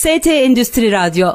ST Endüstri Radyo,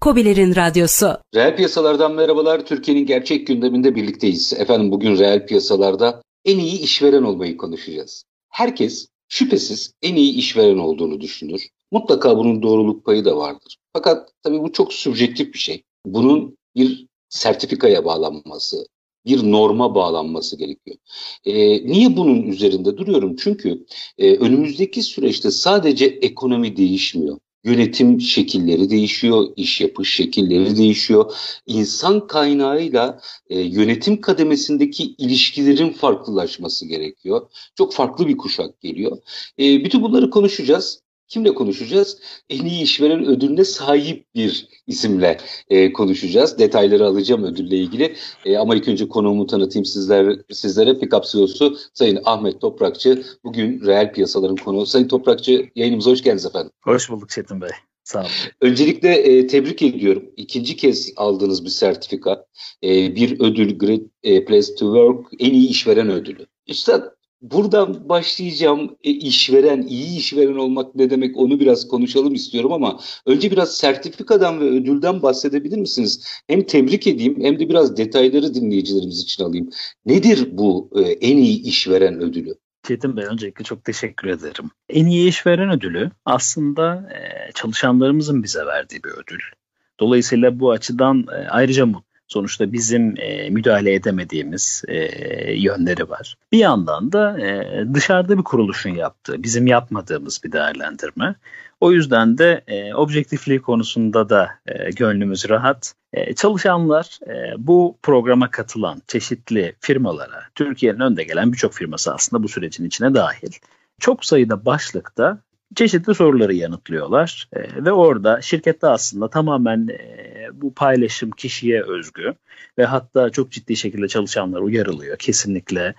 Kobilerin Radyosu. Reel piyasalardan merhabalar. Türkiye'nin gerçek gündeminde birlikteyiz. Efendim bugün reel piyasalarda en iyi işveren olmayı konuşacağız. Herkes şüphesiz en iyi işveren olduğunu düşünür. Mutlaka bunun doğruluk payı da vardır. Fakat tabii bu çok subjektif bir şey. Bunun bir sertifikaya bağlanması, bir norma bağlanması gerekiyor. E, niye bunun üzerinde duruyorum? Çünkü e, önümüzdeki süreçte sadece ekonomi değişmiyor. Yönetim şekilleri değişiyor, iş yapış şekilleri değişiyor. İnsan kaynağıyla e, yönetim kademesindeki ilişkilerin farklılaşması gerekiyor. Çok farklı bir kuşak geliyor. E, bütün bunları konuşacağız. Kimle konuşacağız? En iyi işveren ödülüne sahip bir isimle e, konuşacağız. Detayları alacağım ödülle ilgili. E, ama ilk önce konuğumu tanıtayım sizler, sizlere. Pickup CEO'su Sayın Ahmet Toprakçı. Bugün reel piyasaların konuğu. Sayın Toprakçı yayınımıza hoş geldiniz efendim. Hoş bulduk Çetin Bey. Sağ olun. Öncelikle e, tebrik ediyorum. İkinci kez aldığınız bir sertifika. E, bir ödül Great e, Place to Work en iyi işveren ödülü. Üstad Buradan başlayacağım e, işveren, iyi işveren olmak ne demek onu biraz konuşalım istiyorum ama önce biraz sertifikadan ve ödülden bahsedebilir misiniz? Hem tebrik edeyim hem de biraz detayları dinleyicilerimiz için alayım. Nedir bu e, en iyi işveren ödülü? Çetin Bey öncelikle çok teşekkür ederim. En iyi işveren ödülü aslında e, çalışanlarımızın bize verdiği bir ödül. Dolayısıyla bu açıdan e, ayrıca mutlu Sonuçta bizim e, müdahale edemediğimiz e, yönleri var. Bir yandan da e, dışarıda bir kuruluşun yaptığı, bizim yapmadığımız bir değerlendirme. O yüzden de e, objektifliği konusunda da e, gönlümüz rahat. E, çalışanlar e, bu programa katılan çeşitli firmalara, Türkiye'nin önde gelen birçok firması aslında bu sürecin içine dahil. Çok sayıda başlıkta çeşitli soruları yanıtlıyorlar e, ve orada şirkette aslında tamamen e, bu paylaşım kişiye özgü ve hatta çok ciddi şekilde çalışanlar uyarılıyor. Kesinlikle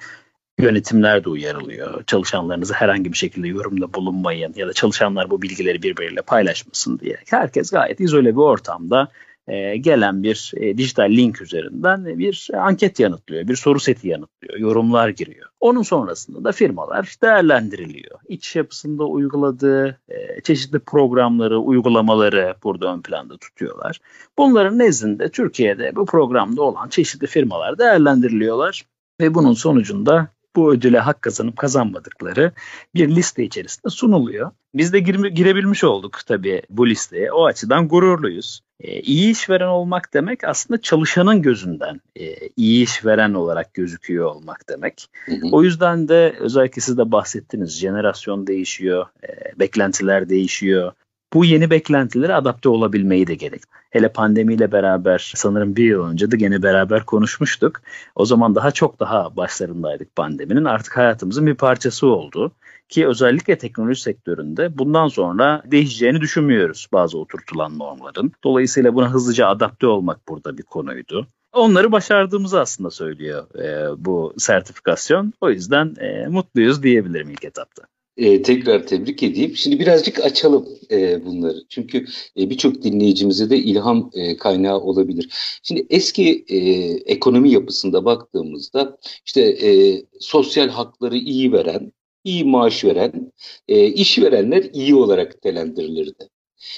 yönetimler de uyarılıyor. Çalışanlarınızı herhangi bir şekilde yorumda bulunmayın ya da çalışanlar bu bilgileri birbiriyle paylaşmasın diye. Herkes gayet izole bir ortamda e, gelen bir e, dijital link üzerinden bir anket yanıtlıyor, bir soru seti yanıtlıyor, yorumlar giriyor. Onun sonrasında da firmalar değerlendiriliyor. İç yapısında uyguladığı e, çeşitli programları, uygulamaları burada ön planda tutuyorlar. Bunların nezdinde Türkiye'de bu programda olan çeşitli firmalar değerlendiriliyorlar ve bunun sonucunda bu ödüle hak kazanıp kazanmadıkları bir liste içerisinde sunuluyor. Biz de gire, girebilmiş olduk tabii bu listeye. O açıdan gururluyuz. E, iyi işveren olmak demek aslında çalışanın gözünden e, iyi işveren olarak gözüküyor olmak demek. Hı hı. O yüzden de özellikle siz de bahsettiniz jenerasyon değişiyor, e, beklentiler değişiyor. Bu yeni beklentilere adapte olabilmeyi de gerek. Hele pandemiyle beraber sanırım bir yıl önce de gene beraber konuşmuştuk. O zaman daha çok daha başlarındaydık pandeminin. Artık hayatımızın bir parçası oldu. Ki özellikle teknoloji sektöründe bundan sonra değişeceğini düşünmüyoruz bazı oturtulan normların. Dolayısıyla buna hızlıca adapte olmak burada bir konuydu. Onları başardığımızı aslında söylüyor e, bu sertifikasyon. O yüzden e, mutluyuz diyebilirim ilk etapta. E, tekrar tebrik edeyim. Şimdi birazcık açalım e, bunları. Çünkü e, birçok dinleyicimize de ilham e, kaynağı olabilir. Şimdi eski e, ekonomi yapısında baktığımızda işte e, sosyal hakları iyi veren, iyi maaş veren, e, işverenler iyi olarak telendirilirdi.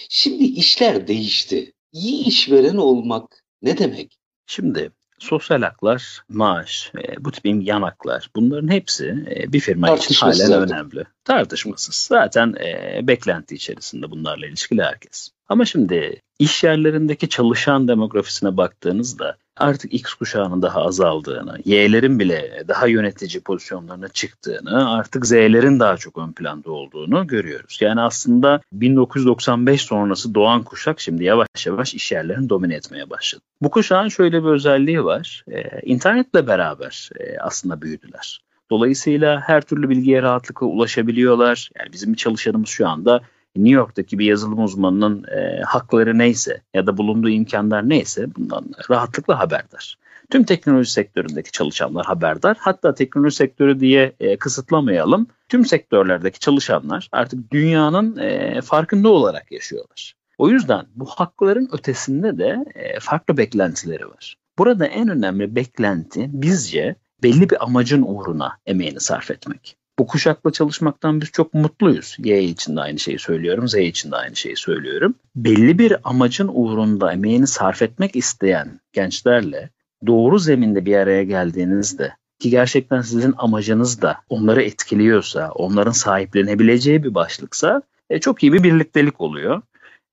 Şimdi işler değişti. İyi işveren olmak ne demek? Şimdi sosyal haklar, maaş, e, bu tip yan haklar bunların hepsi e, bir firma için halen zaten. önemli. Tartışmasız. Zaten e, beklenti içerisinde bunlarla ilişkili herkes. Ama şimdi iş yerlerindeki çalışan demografisine baktığınızda artık X kuşağının daha azaldığını, Y'lerin bile daha yönetici pozisyonlarına çıktığını, artık Z'lerin daha çok ön planda olduğunu görüyoruz. Yani aslında 1995 sonrası doğan kuşak şimdi yavaş yavaş iş yerlerini domine etmeye başladı. Bu kuşağın şöyle bir özelliği var. Ee, internetle beraber e, aslında büyüdüler. Dolayısıyla her türlü bilgiye rahatlıkla ulaşabiliyorlar. Yani bizim bir çalışanımız şu anda New York'taki bir yazılım uzmanının e, hakları neyse ya da bulunduğu imkanlar neyse bundan rahatlıkla haberdar. Tüm teknoloji sektöründeki çalışanlar haberdar. Hatta teknoloji sektörü diye e, kısıtlamayalım. Tüm sektörlerdeki çalışanlar artık dünyanın e, farkında olarak yaşıyorlar. O yüzden bu hakların ötesinde de e, farklı beklentileri var. Burada en önemli beklenti bizce belli bir amacın uğruna emeğini sarf etmek. Bu kuşakla çalışmaktan biz çok mutluyuz. Y için de aynı şeyi söylüyorum, Z için de aynı şeyi söylüyorum. Belli bir amacın uğrunda emeğini sarf etmek isteyen gençlerle doğru zeminde bir araya geldiğinizde ki gerçekten sizin amacınız da onları etkiliyorsa, onların sahiplenebileceği bir başlıksa e, çok iyi bir birliktelik oluyor.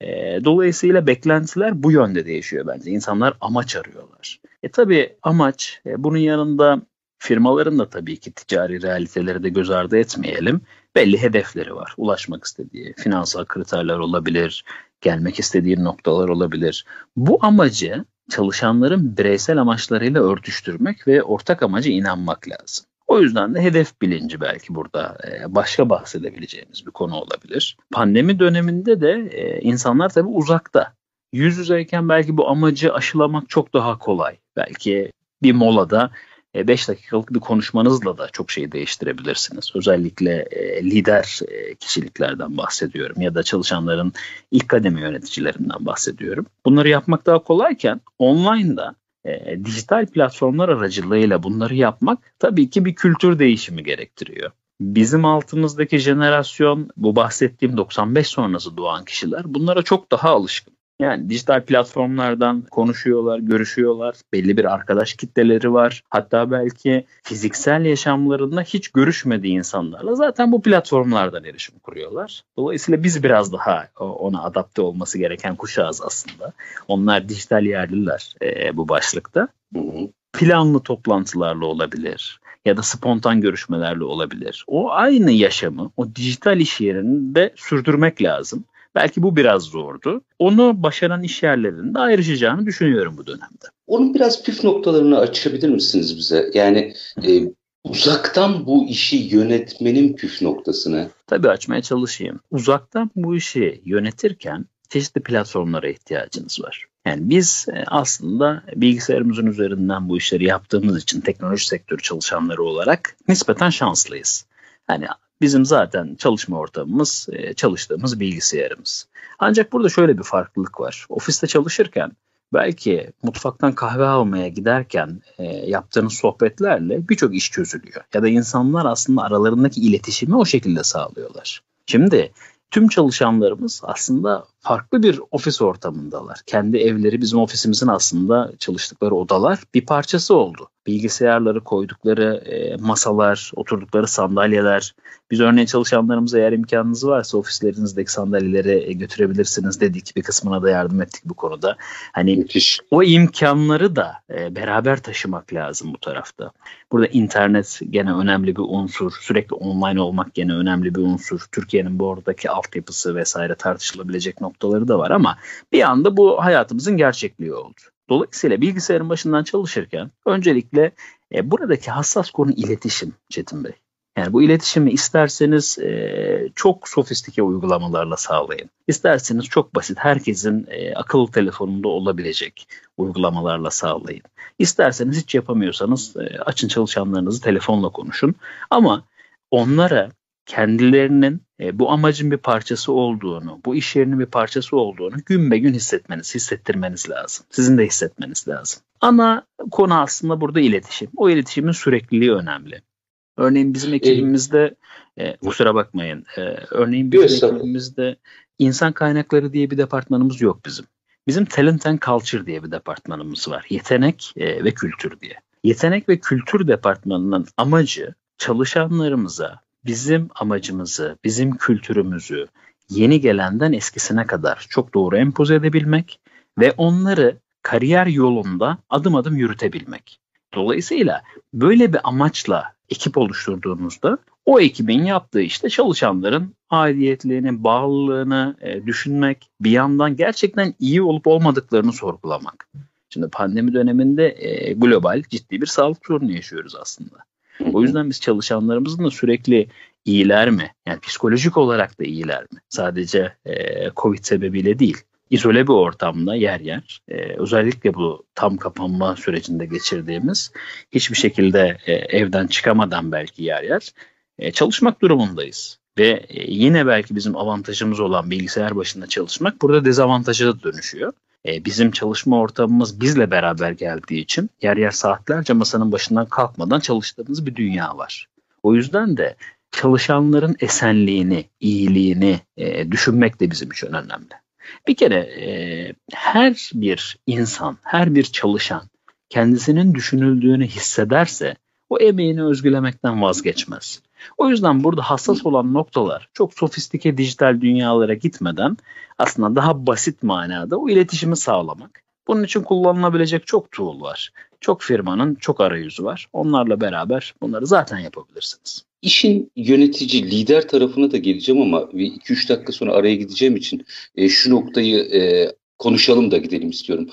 E, dolayısıyla beklentiler bu yönde değişiyor bence. İnsanlar amaç arıyorlar. E tabii amaç e, bunun yanında firmaların da tabii ki ticari realiteleri de göz ardı etmeyelim. Belli hedefleri var. Ulaşmak istediği finansal kriterler olabilir, gelmek istediği noktalar olabilir. Bu amacı çalışanların bireysel amaçlarıyla örtüştürmek ve ortak amaca inanmak lazım. O yüzden de hedef bilinci belki burada e, başka bahsedebileceğimiz bir konu olabilir. Pandemi döneminde de e, insanlar tabii uzakta. Yüz yüzeyken belki bu amacı aşılamak çok daha kolay. Belki bir molada 5 e, dakikalık bir konuşmanızla da çok şey değiştirebilirsiniz. Özellikle e, lider e, kişiliklerden bahsediyorum ya da çalışanların ilk kademe yöneticilerinden bahsediyorum. Bunları yapmak daha kolayken online'da e, dijital platformlar aracılığıyla bunları yapmak tabii ki bir kültür değişimi gerektiriyor. Bizim altımızdaki jenerasyon bu bahsettiğim 95 sonrası doğan kişiler bunlara çok daha alışkın. Yani dijital platformlardan konuşuyorlar, görüşüyorlar. Belli bir arkadaş kitleleri var. Hatta belki fiziksel yaşamlarında hiç görüşmediği insanlarla zaten bu platformlardan erişim kuruyorlar. Dolayısıyla biz biraz daha ona adapte olması gereken kuşağız aslında. Onlar dijital yerliler e, bu başlıkta. Planlı toplantılarla olabilir ya da spontan görüşmelerle olabilir. O aynı yaşamı o dijital iş yerinde sürdürmek lazım. Belki bu biraz zordu. Onu başaran iş yerlerinde ayrışacağını düşünüyorum bu dönemde. Onun biraz püf noktalarını açabilir misiniz bize? Yani e, uzaktan bu işi yönetmenin püf noktasını. Tabii açmaya çalışayım. Uzaktan bu işi yönetirken çeşitli platformlara ihtiyacınız var. Yani biz e, aslında bilgisayarımızın üzerinden bu işleri yaptığımız için teknoloji sektörü çalışanları olarak nispeten şanslıyız. Hani Bizim zaten çalışma ortamımız, e, çalıştığımız bilgisayarımız. Ancak burada şöyle bir farklılık var. Ofiste çalışırken belki mutfaktan kahve almaya giderken e, yaptığınız sohbetlerle birçok iş çözülüyor. Ya da insanlar aslında aralarındaki iletişimi o şekilde sağlıyorlar. Şimdi tüm çalışanlarımız aslında farklı bir ofis ortamındalar. Kendi evleri bizim ofisimizin aslında çalıştıkları odalar bir parçası oldu. Bilgisayarları koydukları e, masalar, oturdukları sandalyeler. Biz örneğin çalışanlarımıza eğer imkanınız varsa ofislerinizdeki sandalyeleri e, götürebilirsiniz dedik. Bir kısmına da yardım ettik bu konuda. Hani Müthiş. o imkanları da e, beraber taşımak lazım bu tarafta. Burada internet gene önemli bir unsur. Sürekli online olmak gene önemli bir unsur. Türkiye'nin bu oradaki altyapısı vesaire tartışılabilecek noktaları da var ama bir anda bu hayatımızın gerçekliği oldu. Dolayısıyla bilgisayarın başından çalışırken öncelikle e, buradaki hassas konu iletişim Çetin Bey. Yani bu iletişimi isterseniz e, çok sofistike uygulamalarla sağlayın. İsterseniz çok basit herkesin e, akıllı telefonunda olabilecek uygulamalarla sağlayın. İsterseniz hiç yapamıyorsanız e, açın çalışanlarınızı telefonla konuşun. Ama onlara kendilerinin e, bu amacın bir parçası olduğunu, bu iş yerinin bir parçası olduğunu gün be gün hissetmeniz, hissettirmeniz lazım. Sizin de hissetmeniz lazım. Ana konu aslında burada iletişim. O iletişimin sürekliliği önemli. Örneğin bizim ekibimizde, e, kusura bakmayın, e, örneğin bizim ekibimizde insan kaynakları diye bir departmanımız yok bizim. Bizim Talent and Culture diye bir departmanımız var. Yetenek e, ve kültür diye. Yetenek ve kültür departmanının amacı çalışanlarımıza bizim amacımızı, bizim kültürümüzü yeni gelenden eskisine kadar çok doğru empoze edebilmek ve onları kariyer yolunda adım adım yürütebilmek. Dolayısıyla böyle bir amaçla ekip oluşturduğunuzda o ekibin yaptığı işte çalışanların aidiyetliğini, bağlılığını e, düşünmek, bir yandan gerçekten iyi olup olmadıklarını sorgulamak. Şimdi pandemi döneminde e, global ciddi bir sağlık sorunu yaşıyoruz aslında. O yüzden biz çalışanlarımızın da sürekli iyiler mi? Yani psikolojik olarak da iyiler mi? Sadece e, Covid sebebiyle değil. İzole bir ortamda yer yer e, özellikle bu tam kapanma sürecinde geçirdiğimiz hiçbir şekilde e, evden çıkamadan belki yer yer e, çalışmak durumundayız. Ve e, yine belki bizim avantajımız olan bilgisayar başında çalışmak burada dezavantaja da dönüşüyor. E, bizim çalışma ortamımız bizle beraber geldiği için yer yer saatlerce masanın başından kalkmadan çalıştığımız bir dünya var. O yüzden de çalışanların esenliğini, iyiliğini e, düşünmek de bizim için önemli. Bir kere e, her bir insan, her bir çalışan kendisinin düşünüldüğünü hissederse o emeğini özgülemekten vazgeçmez. O yüzden burada hassas olan noktalar çok sofistike dijital dünyalara gitmeden aslında daha basit manada o iletişimi sağlamak. Bunun için kullanılabilecek çok tool var. Çok firmanın çok arayüzü var. Onlarla beraber bunları zaten yapabilirsiniz. İşin yönetici, lider tarafına da geleceğim ama 2-3 dakika sonra araya gideceğim için e, şu noktayı e, konuşalım da gidelim istiyorum.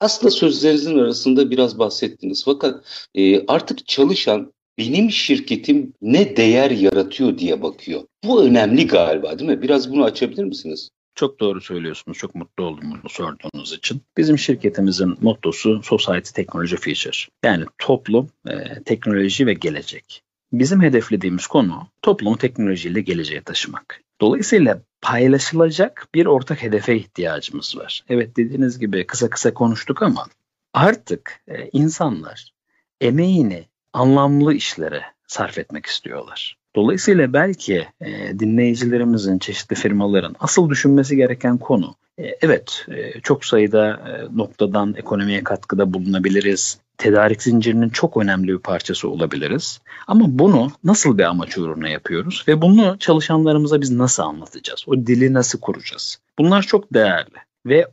Aslında sözlerinizin arasında biraz bahsettiniz. Fakat e, artık çalışan benim şirketim ne değer yaratıyor diye bakıyor. Bu önemli galiba değil mi? Biraz bunu açabilir misiniz? Çok doğru söylüyorsunuz. Çok mutlu oldum bunu sorduğunuz için. Bizim şirketimizin mottosu Society Technology Future. Yani toplum, e, teknoloji ve gelecek. Bizim hedeflediğimiz konu toplumu teknolojiyle geleceğe taşımak. Dolayısıyla paylaşılacak bir ortak hedefe ihtiyacımız var. Evet dediğiniz gibi kısa kısa konuştuk ama artık e, insanlar emeğini anlamlı işlere sarf etmek istiyorlar. Dolayısıyla belki e, dinleyicilerimizin, çeşitli firmaların asıl düşünmesi gereken konu, e, evet e, çok sayıda e, noktadan ekonomiye katkıda bulunabiliriz, tedarik zincirinin çok önemli bir parçası olabiliriz. Ama bunu nasıl bir amaç uğruna yapıyoruz ve bunu çalışanlarımıza biz nasıl anlatacağız? O dili nasıl kuracağız? Bunlar çok değerli ve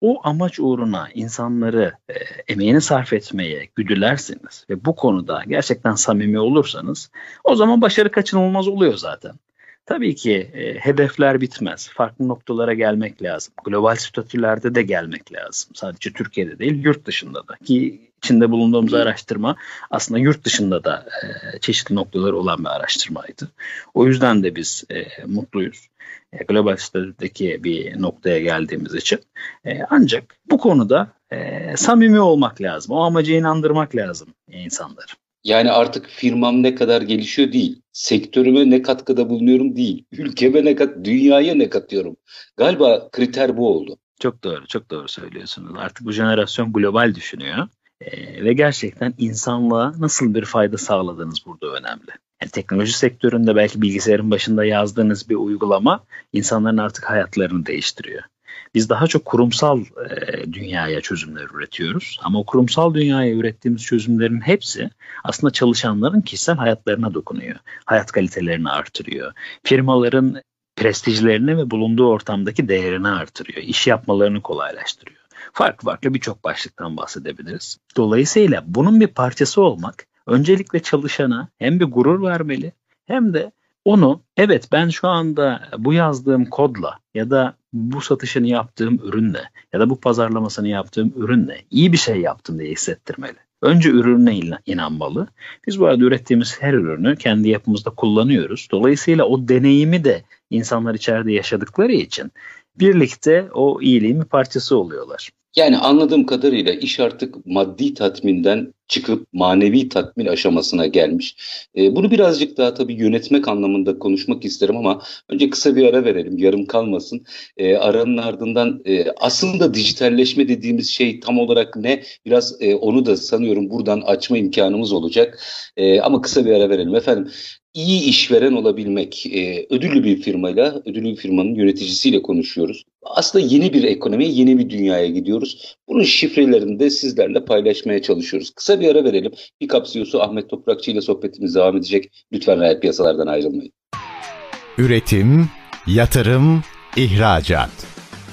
o amaç uğruna insanları e, emeğini sarf etmeye güdülerseniz ve bu konuda gerçekten samimi olursanız o zaman başarı kaçınılmaz oluyor zaten. Tabii ki e, hedefler bitmez. Farklı noktalara gelmek lazım. Global statülerde de gelmek lazım. Sadece Türkiye'de değil, yurt dışında da. Ki içinde bulunduğumuz araştırma aslında yurt dışında da e, çeşitli noktalar olan bir araştırmaydı. O yüzden de biz e, mutluyuz. E, global statüdeki bir noktaya geldiğimiz için. E, ancak bu konuda e, samimi olmak lazım. O amaca inandırmak lazım insanları. Yani artık firmam ne kadar gelişiyor değil. Sektörüme ne katkıda bulunuyorum değil. Ülkeme ne kat, dünyaya ne katıyorum. Galiba kriter bu oldu. Çok doğru, çok doğru söylüyorsunuz. Artık bu jenerasyon global düşünüyor. Ee, ve gerçekten insanlığa nasıl bir fayda sağladığınız burada önemli. Yani teknoloji sektöründe belki bilgisayarın başında yazdığınız bir uygulama insanların artık hayatlarını değiştiriyor. Biz daha çok kurumsal e, dünyaya çözümler üretiyoruz. Ama o kurumsal dünyaya ürettiğimiz çözümlerin hepsi aslında çalışanların kişisel hayatlarına dokunuyor. Hayat kalitelerini artırıyor. Firmaların prestijlerini ve bulunduğu ortamdaki değerini artırıyor. İş yapmalarını kolaylaştırıyor. Farklı farklı birçok başlıktan bahsedebiliriz. Dolayısıyla bunun bir parçası olmak öncelikle çalışana hem bir gurur vermeli hem de onu evet ben şu anda bu yazdığım kodla ya da bu satışını yaptığım ürünle ya da bu pazarlamasını yaptığım ürünle iyi bir şey yaptım diye hissettirmeli. Önce ürününe inanmalı. Biz bu arada ürettiğimiz her ürünü kendi yapımızda kullanıyoruz. Dolayısıyla o deneyimi de insanlar içeride yaşadıkları için birlikte o iyiliğin bir parçası oluyorlar. Yani anladığım kadarıyla iş artık maddi tatminden çıkıp manevi tatmin aşamasına gelmiş. E, bunu birazcık daha tabii yönetmek anlamında konuşmak isterim ama önce kısa bir ara verelim, yarım kalmasın. E, aranın ardından e, aslında dijitalleşme dediğimiz şey tam olarak ne? Biraz e, onu da sanıyorum buradan açma imkanımız olacak. E, ama kısa bir ara verelim. Efendim iyi işveren olabilmek. E, ödüllü bir firmayla, ödüllü bir firmanın yöneticisiyle konuşuyoruz. Aslında yeni bir ekonomiye, yeni bir dünyaya gidiyoruz. Bunun şifrelerini de sizlerle paylaşmaya çalışıyoruz. Kısa bir ara verelim. Bir kapsiyosu Ahmet Toprakçı ile sohbetimiz devam edecek. Lütfen reel piyasalardan ayrılmayın. Üretim, yatırım, ihracat.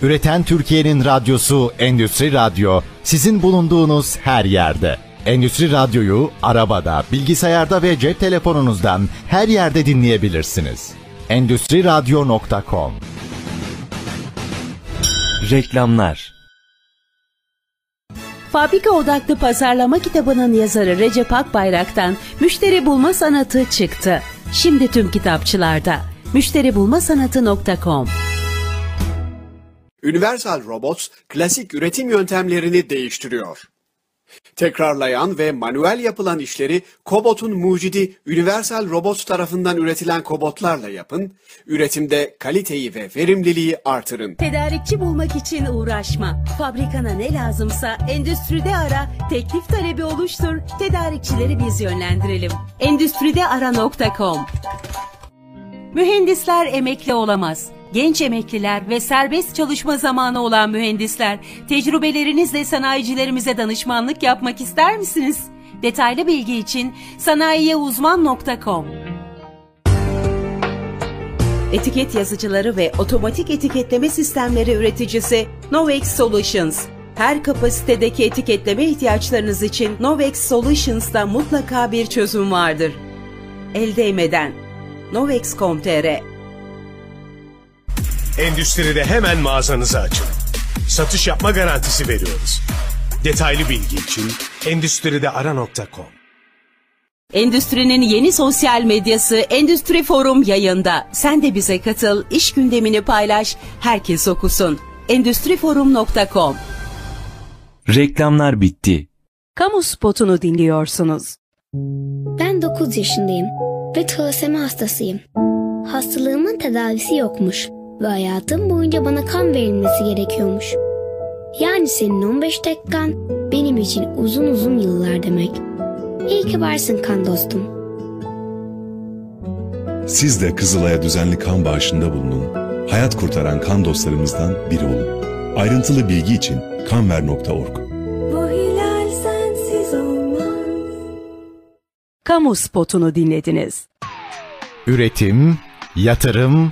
Üreten Türkiye'nin radyosu Endüstri Radyo sizin bulunduğunuz her yerde. Endüstri Radyo'yu arabada, bilgisayarda ve cep telefonunuzdan her yerde dinleyebilirsiniz. Endüstri Radyo.com Reklamlar Fabrika odaklı pazarlama kitabının yazarı Recep Akbayrak'tan Müşteri Bulma Sanatı çıktı. Şimdi tüm kitapçılarda. müşteribulmasanatı.com Universal Robots klasik üretim yöntemlerini değiştiriyor. Tekrarlayan ve manuel yapılan işleri Kobot'un mucidi Universal Robots tarafından üretilen kobotlarla yapın, üretimde kaliteyi ve verimliliği artırın. Tedarikçi bulmak için uğraşma. Fabrikana ne lazımsa endüstride ara, teklif talebi oluştur, tedarikçileri biz yönlendirelim. Endüstrideara.com Mühendisler emekli olamaz. Genç emekliler ve serbest çalışma zamanı olan mühendisler, tecrübelerinizle sanayicilerimize danışmanlık yapmak ister misiniz? Detaylı bilgi için sanayiyeuzman.com Etiket yazıcıları ve otomatik etiketleme sistemleri üreticisi Novex Solutions. Her kapasitedeki etiketleme ihtiyaçlarınız için Novex Solutions'ta mutlaka bir çözüm vardır. El değmeden novex.com.tr Endüstride hemen mağazanızı açın. Satış yapma garantisi veriyoruz. Detaylı bilgi için endüstride ara.com Endüstrinin yeni sosyal medyası Endüstri Forum yayında. Sen de bize katıl, iş gündemini paylaş, herkes okusun. Endüstriforum.com Reklamlar bitti. Kamu spotunu dinliyorsunuz. Ben 9 yaşındayım ve talasemi hastasıyım. Hastalığımın tedavisi yokmuş ve hayatım boyunca bana kan verilmesi gerekiyormuş. Yani senin 15 dakikan benim için uzun uzun yıllar demek. İyi ki varsın kan dostum. Siz de Kızılay'a düzenli kan bağışında bulunun. Hayat kurtaran kan dostlarımızdan biri olun. Ayrıntılı bilgi için kanver.org. Kamu spotunu dinlediniz. Üretim, yatırım,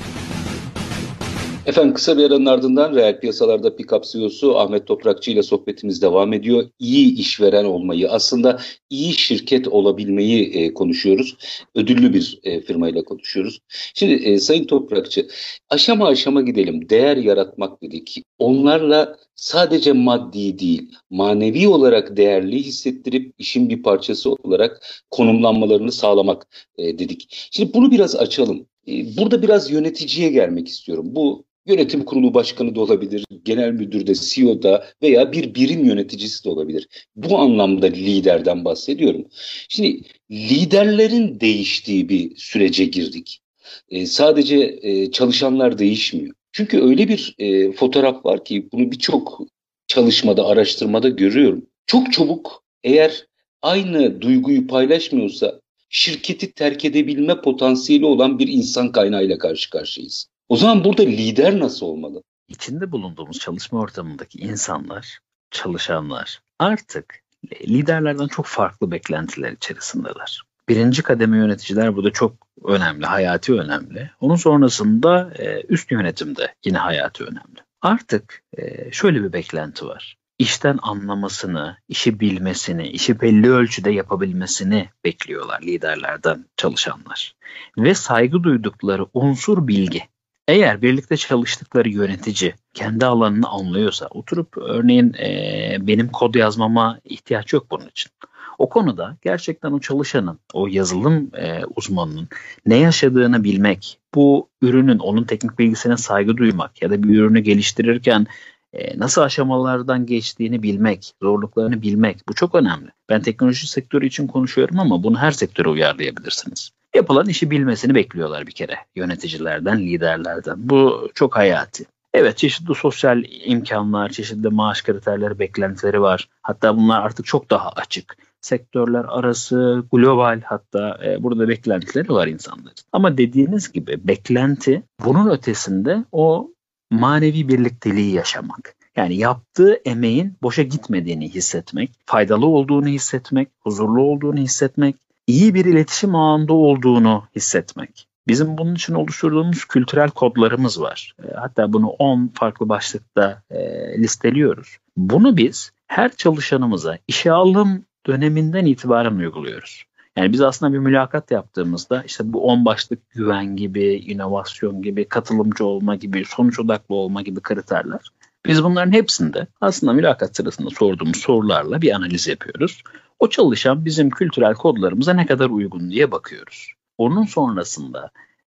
Efendim kısa bir aranın ardından reel piyasalarda Pickup CEO'su Ahmet Toprakçı ile sohbetimiz devam ediyor. İyi işveren olmayı aslında iyi şirket olabilmeyi e, konuşuyoruz. Ödüllü bir e, firmayla konuşuyoruz. Şimdi e, Sayın Toprakçı aşama aşama gidelim. Değer yaratmak dedik. Onlarla sadece maddi değil manevi olarak değerli hissettirip işin bir parçası olarak konumlanmalarını sağlamak e, dedik. Şimdi bunu biraz açalım. E, Burada biraz yöneticiye gelmek istiyorum. Bu Yönetim kurulu başkanı da olabilir, genel müdür de, CEO da veya bir birim yöneticisi de olabilir. Bu anlamda liderden bahsediyorum. Şimdi liderlerin değiştiği bir sürece girdik. Ee, sadece e, çalışanlar değişmiyor. Çünkü öyle bir e, fotoğraf var ki bunu birçok çalışmada, araştırmada görüyorum. Çok çabuk eğer aynı duyguyu paylaşmıyorsa şirketi terk edebilme potansiyeli olan bir insan kaynağıyla karşı karşıyayız. O zaman burada lider nasıl olmalı? İçinde bulunduğumuz çalışma ortamındaki insanlar, çalışanlar artık liderlerden çok farklı beklentiler içerisindeler. Birinci kademe yöneticiler burada çok önemli, hayati önemli. Onun sonrasında e, üst yönetimde yine hayati önemli. Artık e, şöyle bir beklenti var. İşten anlamasını, işi bilmesini, işi belli ölçüde yapabilmesini bekliyorlar liderlerden çalışanlar. Ve saygı duydukları unsur bilgi. Eğer birlikte çalıştıkları yönetici kendi alanını anlıyorsa oturup örneğin e, benim kod yazmama ihtiyaç yok bunun için. O konuda gerçekten o çalışanın, o yazılım e, uzmanının ne yaşadığını bilmek, bu ürünün onun teknik bilgisine saygı duymak ya da bir ürünü geliştirirken e, nasıl aşamalardan geçtiğini bilmek, zorluklarını bilmek bu çok önemli. Ben teknoloji sektörü için konuşuyorum ama bunu her sektöre uyarlayabilirsiniz. Yapılan işi bilmesini bekliyorlar bir kere yöneticilerden, liderlerden. Bu çok hayati. Evet çeşitli sosyal imkanlar, çeşitli maaş kriterleri, beklentileri var. Hatta bunlar artık çok daha açık. Sektörler arası, global hatta e, burada beklentileri var insanların. Ama dediğiniz gibi beklenti bunun ötesinde o manevi birlikteliği yaşamak. Yani yaptığı emeğin boşa gitmediğini hissetmek, faydalı olduğunu hissetmek, huzurlu olduğunu hissetmek, iyi bir iletişim ağında olduğunu hissetmek. Bizim bunun için oluşturduğumuz kültürel kodlarımız var. E, hatta bunu 10 farklı başlıkta e, listeliyoruz. Bunu biz her çalışanımıza işe alım döneminden itibaren uyguluyoruz. Yani biz aslında bir mülakat yaptığımızda işte bu 10 başlık güven gibi, inovasyon gibi, katılımcı olma gibi, sonuç odaklı olma gibi kriterler. Biz bunların hepsinde aslında mülakat sırasında sorduğumuz sorularla bir analiz yapıyoruz. O çalışan bizim kültürel kodlarımıza ne kadar uygun diye bakıyoruz. Onun sonrasında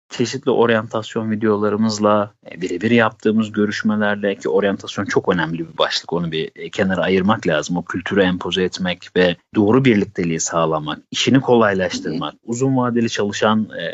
çeşitli oryantasyon videolarımızla, e, birebir yaptığımız görüşmelerle ki oryantasyon çok önemli bir başlık. Onu bir e, kenara ayırmak lazım. O kültürü empoze etmek ve doğru birlikteliği sağlamak, işini kolaylaştırmak, uzun vadeli çalışan e,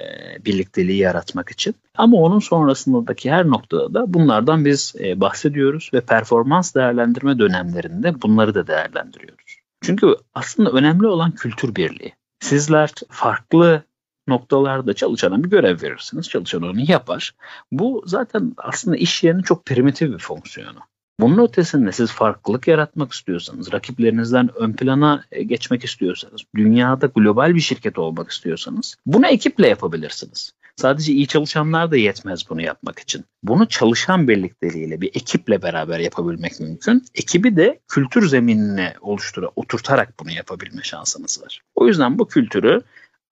birlikteliği yaratmak için. Ama onun sonrasındaki her noktada da bunlardan biz e, bahsediyoruz ve performans değerlendirme dönemlerinde bunları da değerlendiriyoruz. Çünkü aslında önemli olan kültür birliği. Sizler farklı noktalarda çalışana bir görev verirsiniz. Çalışan onu yapar. Bu zaten aslında iş yerinin çok primitif bir fonksiyonu. Bunun ötesinde siz farklılık yaratmak istiyorsanız, rakiplerinizden ön plana e, geçmek istiyorsanız, dünyada global bir şirket olmak istiyorsanız bunu ekiple yapabilirsiniz. Sadece iyi çalışanlar da yetmez bunu yapmak için. Bunu çalışan birlikteliğiyle bir ekiple beraber yapabilmek mümkün. Ekibi de kültür zeminine oluştura, oturtarak bunu yapabilme şansınız var. O yüzden bu kültürü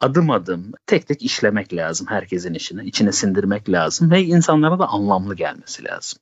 adım adım tek tek işlemek lazım herkesin işine, içine sindirmek lazım ve insanlara da anlamlı gelmesi lazım.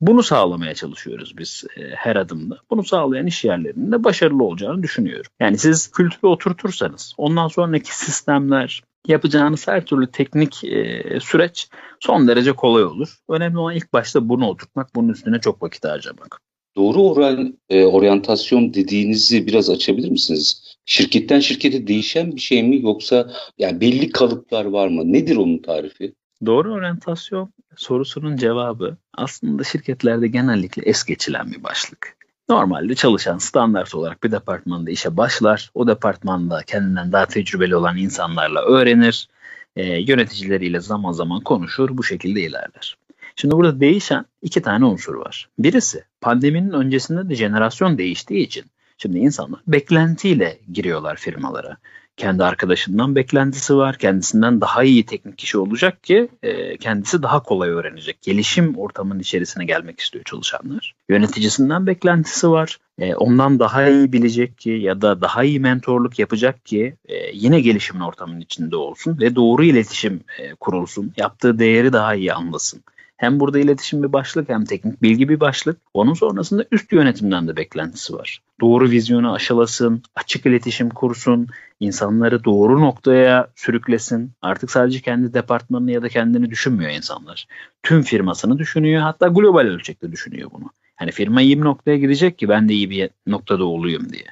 Bunu sağlamaya çalışıyoruz biz e, her adımda. Bunu sağlayan iş yerlerinde başarılı olacağını düşünüyorum. Yani siz kültürü oturtursanız ondan sonraki sistemler, yapacağınız her türlü teknik e, süreç son derece kolay olur. Önemli olan ilk başta bunu oturtmak, bunun üstüne çok vakit harcamak. Doğru oran, e, oryantasyon dediğinizi biraz açabilir misiniz? Şirketten şirkete değişen bir şey mi yoksa yani belli kalıplar var mı? Nedir onun tarifi? Doğru oryantasyon sorusunun cevabı aslında şirketlerde genellikle es geçilen bir başlık. Normalde çalışan standart olarak bir departmanda işe başlar. O departmanda kendinden daha tecrübeli olan insanlarla öğrenir. E, yöneticileriyle zaman zaman konuşur. Bu şekilde ilerler. Şimdi burada değişen iki tane unsur var. Birisi pandeminin öncesinde de jenerasyon değiştiği için şimdi insanlar beklentiyle giriyorlar firmalara kendi arkadaşından beklentisi var. Kendisinden daha iyi teknik kişi olacak ki e, kendisi daha kolay öğrenecek. Gelişim ortamının içerisine gelmek istiyor çalışanlar. Yöneticisinden beklentisi var. E, ondan daha iyi bilecek ki ya da daha iyi mentorluk yapacak ki e, yine gelişimin ortamının içinde olsun ve doğru iletişim e, kurulsun. Yaptığı değeri daha iyi anlasın. Hem burada iletişim bir başlık hem teknik bilgi bir başlık. Onun sonrasında üst yönetimden de beklentisi var. Doğru vizyonu aşılasın, açık iletişim kursun, insanları doğru noktaya sürüklesin. Artık sadece kendi departmanını ya da kendini düşünmüyor insanlar. Tüm firmasını düşünüyor hatta global ölçekte düşünüyor bunu. Yani firma iyi bir noktaya gidecek ki ben de iyi bir noktada olayım diye.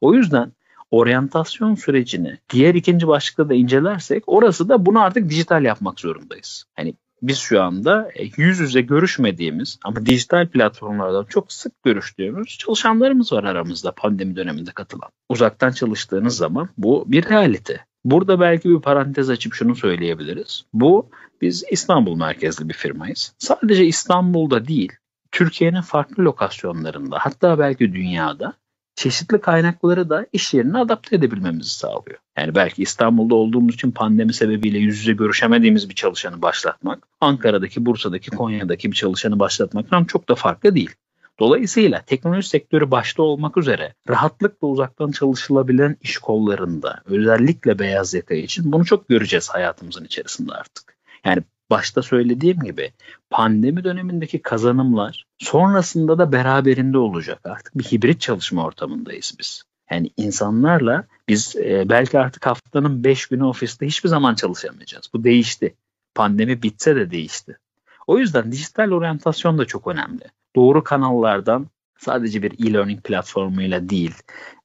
O yüzden oryantasyon sürecini diğer ikinci başlıkta da incelersek orası da bunu artık dijital yapmak zorundayız. Hani biz şu anda e, yüz yüze görüşmediğimiz ama dijital platformlardan çok sık görüştüğümüz çalışanlarımız var aramızda pandemi döneminde katılan. Uzaktan çalıştığınız zaman bu bir realite. Burada belki bir parantez açıp şunu söyleyebiliriz. Bu biz İstanbul merkezli bir firmayız. Sadece İstanbul'da değil, Türkiye'nin farklı lokasyonlarında hatta belki dünyada çeşitli kaynakları da iş yerine adapte edebilmemizi sağlıyor. Yani belki İstanbul'da olduğumuz için pandemi sebebiyle yüz yüze görüşemediğimiz bir çalışanı başlatmak, Ankara'daki, Bursa'daki, Konya'daki bir çalışanı başlatmaktan çok da farklı değil. Dolayısıyla teknoloji sektörü başta olmak üzere rahatlıkla uzaktan çalışılabilen iş kollarında özellikle beyaz yaka için bunu çok göreceğiz hayatımızın içerisinde artık. Yani başta söylediğim gibi pandemi dönemindeki kazanımlar sonrasında da beraberinde olacak. Artık bir hibrit çalışma ortamındayız biz. Yani insanlarla biz e, belki artık haftanın 5 günü ofiste hiçbir zaman çalışamayacağız. Bu değişti. Pandemi bitse de değişti. O yüzden dijital oryantasyon da çok önemli. Doğru kanallardan sadece bir e-learning platformuyla değil,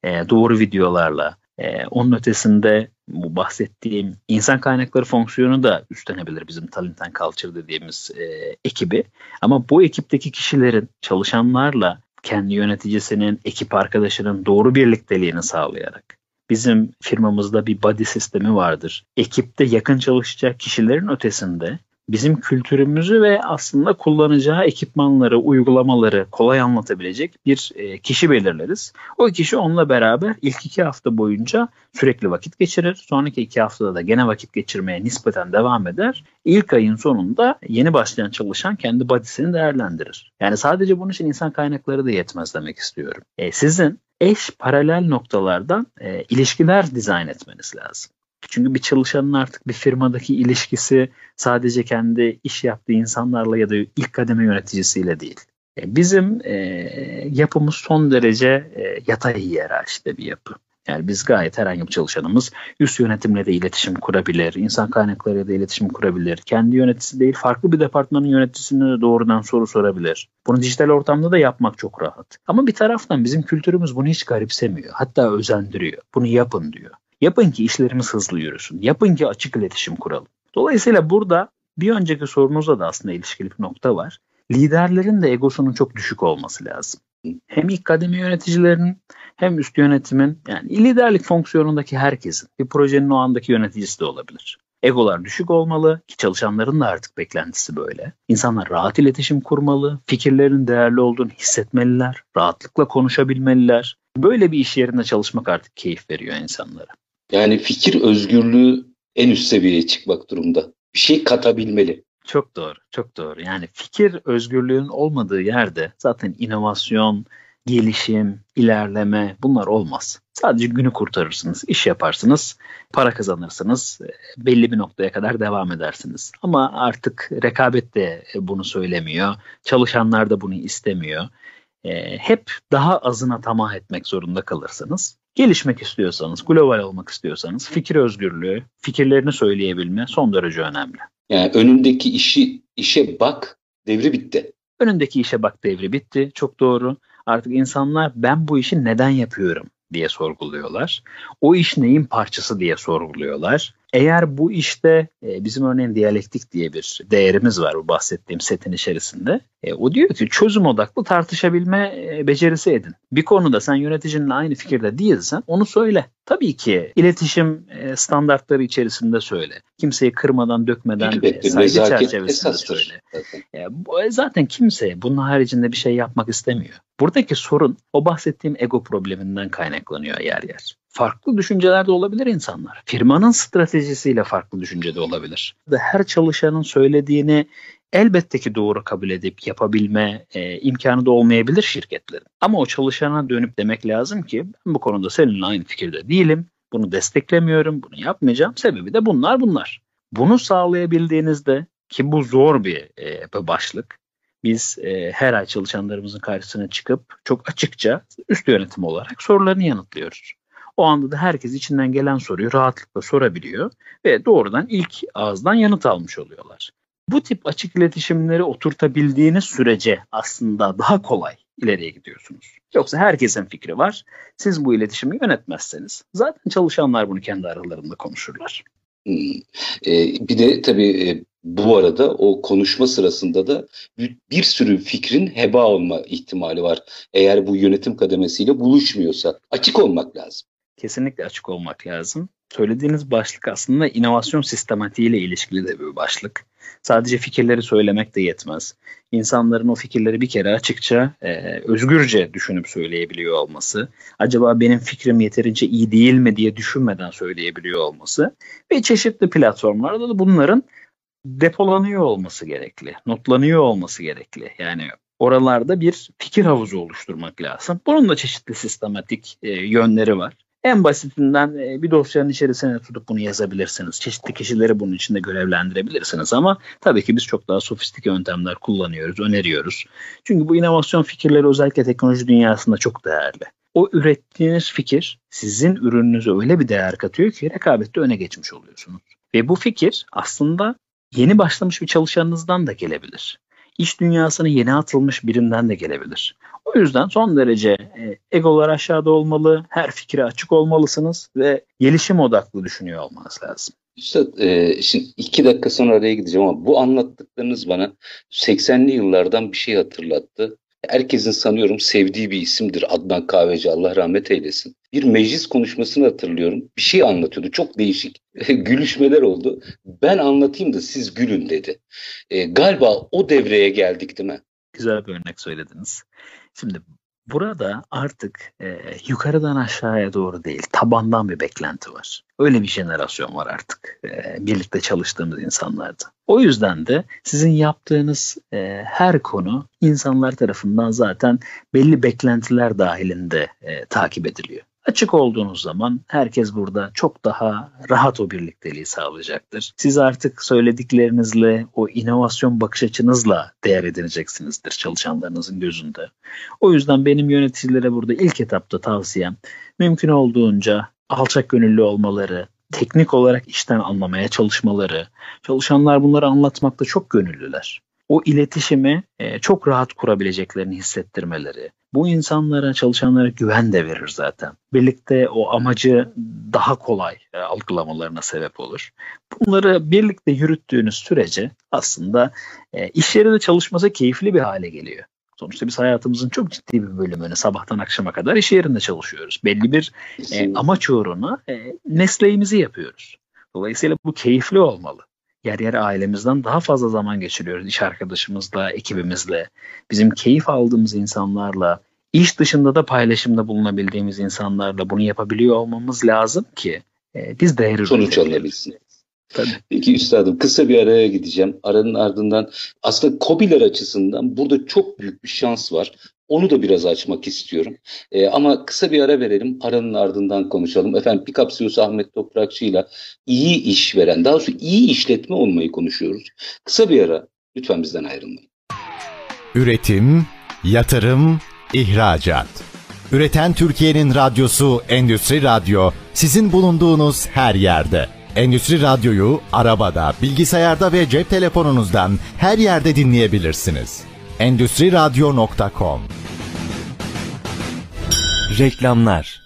e, doğru videolarla, ee, onun ötesinde bu bahsettiğim insan kaynakları fonksiyonu da üstlenebilir bizim Talent and Culture dediğimiz e, ekibi. Ama bu ekipteki kişilerin çalışanlarla kendi yöneticisinin, ekip arkadaşının doğru birlikteliğini sağlayarak bizim firmamızda bir body sistemi vardır. Ekipte yakın çalışacak kişilerin ötesinde bizim kültürümüzü ve aslında kullanacağı ekipmanları, uygulamaları kolay anlatabilecek bir e, kişi belirleriz. O kişi onunla beraber ilk iki hafta boyunca sürekli vakit geçirir. Sonraki iki haftada da gene vakit geçirmeye nispeten devam eder. İlk ayın sonunda yeni başlayan çalışan kendi badisini değerlendirir. Yani sadece bunun için insan kaynakları da yetmez demek istiyorum. E, sizin eş paralel noktalardan e, ilişkiler dizayn etmeniz lazım. Çünkü bir çalışanın artık bir firmadaki ilişkisi sadece kendi iş yaptığı insanlarla ya da ilk kademe yöneticisiyle değil. E, bizim e, yapımız son derece e, yatay hiyerarşide bir yapı. Yani biz gayet herhangi bir çalışanımız üst yönetimle de iletişim kurabilir, insan kaynaklarıyla da iletişim kurabilir. Kendi yöneticisi değil farklı bir departmanın yöneticisine de doğrudan soru sorabilir. Bunu dijital ortamda da yapmak çok rahat. Ama bir taraftan bizim kültürümüz bunu hiç garipsemiyor. Hatta özendiriyor. Bunu yapın diyor. Yapın ki işlerimiz hızlı yürüsün. Yapın ki açık iletişim kuralım. Dolayısıyla burada bir önceki sorunuzla da aslında ilişkili bir nokta var. Liderlerin de egosunun çok düşük olması lazım. Hem ilk kademe yöneticilerinin hem üst yönetimin yani liderlik fonksiyonundaki herkesin bir projenin o andaki yöneticisi de olabilir. Egolar düşük olmalı ki çalışanların da artık beklentisi böyle. İnsanlar rahat iletişim kurmalı, fikirlerin değerli olduğunu hissetmeliler, rahatlıkla konuşabilmeliler. Böyle bir iş yerinde çalışmak artık keyif veriyor insanlara. Yani fikir özgürlüğü en üst seviyeye çıkmak durumda. Bir şey katabilmeli. Çok doğru, çok doğru. Yani fikir özgürlüğünün olmadığı yerde zaten inovasyon, gelişim, ilerleme bunlar olmaz. Sadece günü kurtarırsınız, iş yaparsınız, para kazanırsınız, belli bir noktaya kadar devam edersiniz. Ama artık rekabet de bunu söylemiyor, çalışanlar da bunu istemiyor. E, hep daha azına tamah etmek zorunda kalırsınız. Gelişmek istiyorsanız, global olmak istiyorsanız fikir özgürlüğü, fikirlerini söyleyebilme son derece önemli. Yani önündeki işi işe bak devri bitti. Önündeki işe bak devri bitti. Çok doğru. Artık insanlar ben bu işi neden yapıyorum diye sorguluyorlar. O iş neyin parçası diye sorguluyorlar. Eğer bu işte e, bizim örneğin diyalektik diye bir değerimiz var bu bahsettiğim setin içerisinde. E, o diyor ki çözüm odaklı tartışabilme e, becerisi edin. Bir konuda sen yöneticinle aynı fikirde değilsen onu söyle. Tabii ki iletişim e, standartları içerisinde söyle. Kimseyi kırmadan, dökmeden Elbette, saygı nezaket çerçevesinde söyle. Zaten. E, zaten kimse bunun haricinde bir şey yapmak istemiyor. Buradaki sorun o bahsettiğim ego probleminden kaynaklanıyor yer yer. Farklı düşüncelerde olabilir insanlar. Firmanın stratejisiyle farklı düşüncede olabilir. Her çalışanın söylediğini elbette ki doğru kabul edip yapabilme e, imkanı da olmayabilir şirketlerin. Ama o çalışana dönüp demek lazım ki ben bu konuda seninle aynı fikirde değilim. Bunu desteklemiyorum, bunu yapmayacağım. Sebebi de bunlar bunlar. Bunu sağlayabildiğinizde ki bu zor bir e, başlık. Biz e, her ay çalışanlarımızın karşısına çıkıp çok açıkça üst yönetim olarak sorularını yanıtlıyoruz. O anda da herkes içinden gelen soruyu rahatlıkla sorabiliyor ve doğrudan ilk ağızdan yanıt almış oluyorlar. Bu tip açık iletişimleri oturtabildiğiniz sürece aslında daha kolay ileriye gidiyorsunuz. Yoksa herkesin fikri var. Siz bu iletişimi yönetmezseniz zaten çalışanlar bunu kendi aralarında konuşurlar. Hmm. Ee, bir de tabii e, bu arada o konuşma sırasında da bir, bir sürü fikrin heba olma ihtimali var. Eğer bu yönetim kademesiyle buluşmuyorsa açık olmak lazım. Kesinlikle açık olmak lazım. Söylediğiniz başlık aslında inovasyon sistematiğiyle ilişkili de bir başlık. Sadece fikirleri söylemek de yetmez. İnsanların o fikirleri bir kere açıkça, e, özgürce düşünüp söyleyebiliyor olması, acaba benim fikrim yeterince iyi değil mi diye düşünmeden söyleyebiliyor olması ve çeşitli platformlarda da bunların depolanıyor olması gerekli, notlanıyor olması gerekli. Yani oralarda bir fikir havuzu oluşturmak lazım. Bunun da çeşitli sistematik e, yönleri var. En basitinden e, bir dosyanın içerisine tutup bunu yazabilirsiniz. Çeşitli kişileri bunun içinde görevlendirebilirsiniz ama tabii ki biz çok daha sofistik yöntemler kullanıyoruz, öneriyoruz. Çünkü bu inovasyon fikirleri özellikle teknoloji dünyasında çok değerli. O ürettiğiniz fikir sizin ürününüze öyle bir değer katıyor ki rekabette öne geçmiş oluyorsunuz. Ve bu fikir aslında yeni başlamış bir çalışanınızdan da gelebilir. İş dünyasına yeni atılmış birinden de gelebilir. O yüzden son derece e, egolar aşağıda olmalı, her fikre açık olmalısınız ve gelişim odaklı düşünüyor olmanız lazım. Üstad, e, şimdi iki dakika sonra araya gideceğim ama bu anlattıklarınız bana 80'li yıllardan bir şey hatırlattı. Herkesin sanıyorum sevdiği bir isimdir Adnan Kahveci Allah rahmet eylesin. Bir meclis konuşmasını hatırlıyorum. Bir şey anlatıyordu. Çok değişik gülüşmeler oldu. Ben anlatayım da siz gülün dedi. E, galiba o devreye geldik değil mi? Güzel bir örnek söylediniz. Şimdi burada artık e, yukarıdan aşağıya doğru değil, tabandan bir beklenti var. Öyle bir jenerasyon var artık e, birlikte çalıştığımız insanlarda. O yüzden de sizin yaptığınız e, her konu insanlar tarafından zaten belli beklentiler dahilinde e, takip ediliyor. Açık olduğunuz zaman herkes burada çok daha rahat o birlikteliği sağlayacaktır. Siz artık söylediklerinizle, o inovasyon bakış açınızla değer edineceksinizdir çalışanlarınızın gözünde. O yüzden benim yöneticilere burada ilk etapta tavsiyem mümkün olduğunca alçak gönüllü olmaları, teknik olarak işten anlamaya çalışmaları, çalışanlar bunları anlatmakta çok gönüllüler. O iletişimi e, çok rahat kurabileceklerini hissettirmeleri, bu insanlara, çalışanlara güven de verir zaten. Birlikte o amacı daha kolay e, algılamalarına sebep olur. Bunları birlikte yürüttüğünüz sürece aslında e, iş yerinde çalışması keyifli bir hale geliyor. Sonuçta biz hayatımızın çok ciddi bir bölümünü sabahtan akşama kadar iş yerinde çalışıyoruz. Belli bir e, amaç uğruna e, mesleğimizi yapıyoruz. Dolayısıyla bu keyifli olmalı. Yer yer ailemizden daha fazla zaman geçiriyoruz iş arkadaşımızla, ekibimizle. Bizim keyif aldığımız insanlarla, iş dışında da paylaşımda bulunabildiğimiz insanlarla bunu yapabiliyor olmamız lazım ki e, biz değeri sonuç alınabilsin. Tabii. Peki üstadım kısa bir araya gideceğim. Aranın ardından aslında COBİ'ler açısından burada çok büyük bir şans var. Onu da biraz açmak istiyorum. E, ama kısa bir ara verelim. Aranın ardından konuşalım. Efendim Pikap CEO'su Ahmet Toprakçı ile iyi iş veren, daha doğrusu iyi işletme olmayı konuşuyoruz. Kısa bir ara. Lütfen bizden ayrılmayın. Üretim, yatırım, ihracat. Üreten Türkiye'nin radyosu Endüstri Radyo sizin bulunduğunuz her yerde. Endüstri Radyo'yu arabada, bilgisayarda ve cep telefonunuzdan her yerde dinleyebilirsiniz. Endüstri Radyo.com Reklamlar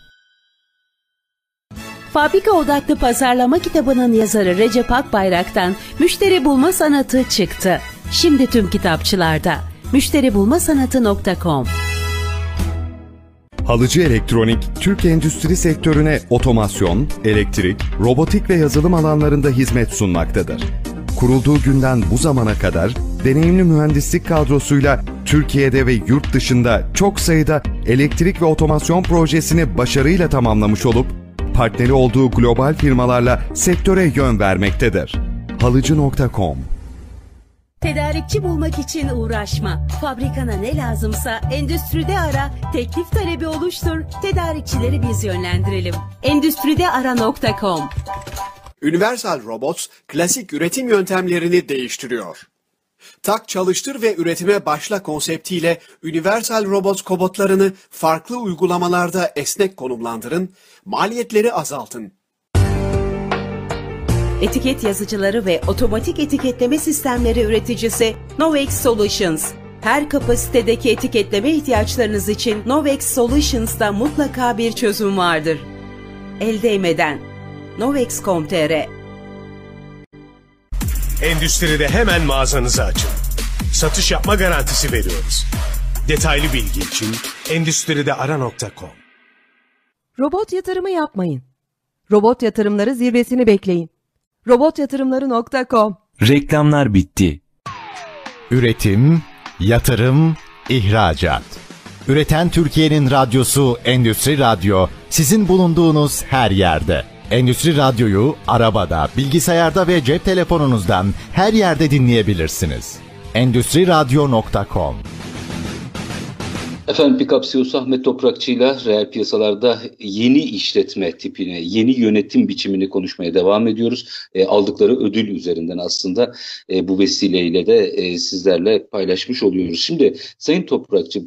Fabrika odaklı pazarlama kitabının yazarı Recep Akbayrak'tan müşteri bulma sanatı çıktı. Şimdi tüm kitapçılarda. müşteribulmasanatı.com Halıcı Elektronik, Türk endüstri sektörüne otomasyon, elektrik, robotik ve yazılım alanlarında hizmet sunmaktadır. Kurulduğu günden bu zamana kadar deneyimli mühendislik kadrosuyla Türkiye'de ve yurt dışında çok sayıda elektrik ve otomasyon projesini başarıyla tamamlamış olup partneri olduğu global firmalarla sektöre yön vermektedir. Halıcı.com Tedarikçi bulmak için uğraşma. Fabrikana ne lazımsa endüstride ara, teklif talebi oluştur, tedarikçileri biz yönlendirelim. Endüstrideara.com Universal Robots klasik üretim yöntemlerini değiştiriyor. Tak çalıştır ve üretime başla konseptiyle Universal Robots kobotlarını farklı uygulamalarda esnek konumlandırın, maliyetleri azaltın. Etiket yazıcıları ve otomatik etiketleme sistemleri üreticisi Novex Solutions. Her kapasitedeki etiketleme ihtiyaçlarınız için Novex Solutions'ta mutlaka bir çözüm vardır. El değmeden Novex.com.tr Endüstride hemen mağazanızı açın. Satış yapma garantisi veriyoruz. Detaylı bilgi için endüstride ara.com Robot yatırımı yapmayın. Robot yatırımları zirvesini bekleyin. Robotyatırımları.com Reklamlar bitti. Üretim, yatırım, ihracat. Üreten Türkiye'nin radyosu Endüstri Radyo sizin bulunduğunuz her yerde. Endüstri Radyo'yu arabada, bilgisayarda ve cep telefonunuzdan her yerde dinleyebilirsiniz. Endüstri Radyo.com Efendim Pikap CEO'su Ahmet Toprakçı ile reel piyasalarda yeni işletme tipini, yeni yönetim biçimini konuşmaya devam ediyoruz. E, aldıkları ödül üzerinden aslında e, bu vesileyle de e, sizlerle paylaşmış oluyoruz. Şimdi Sayın Toprakçı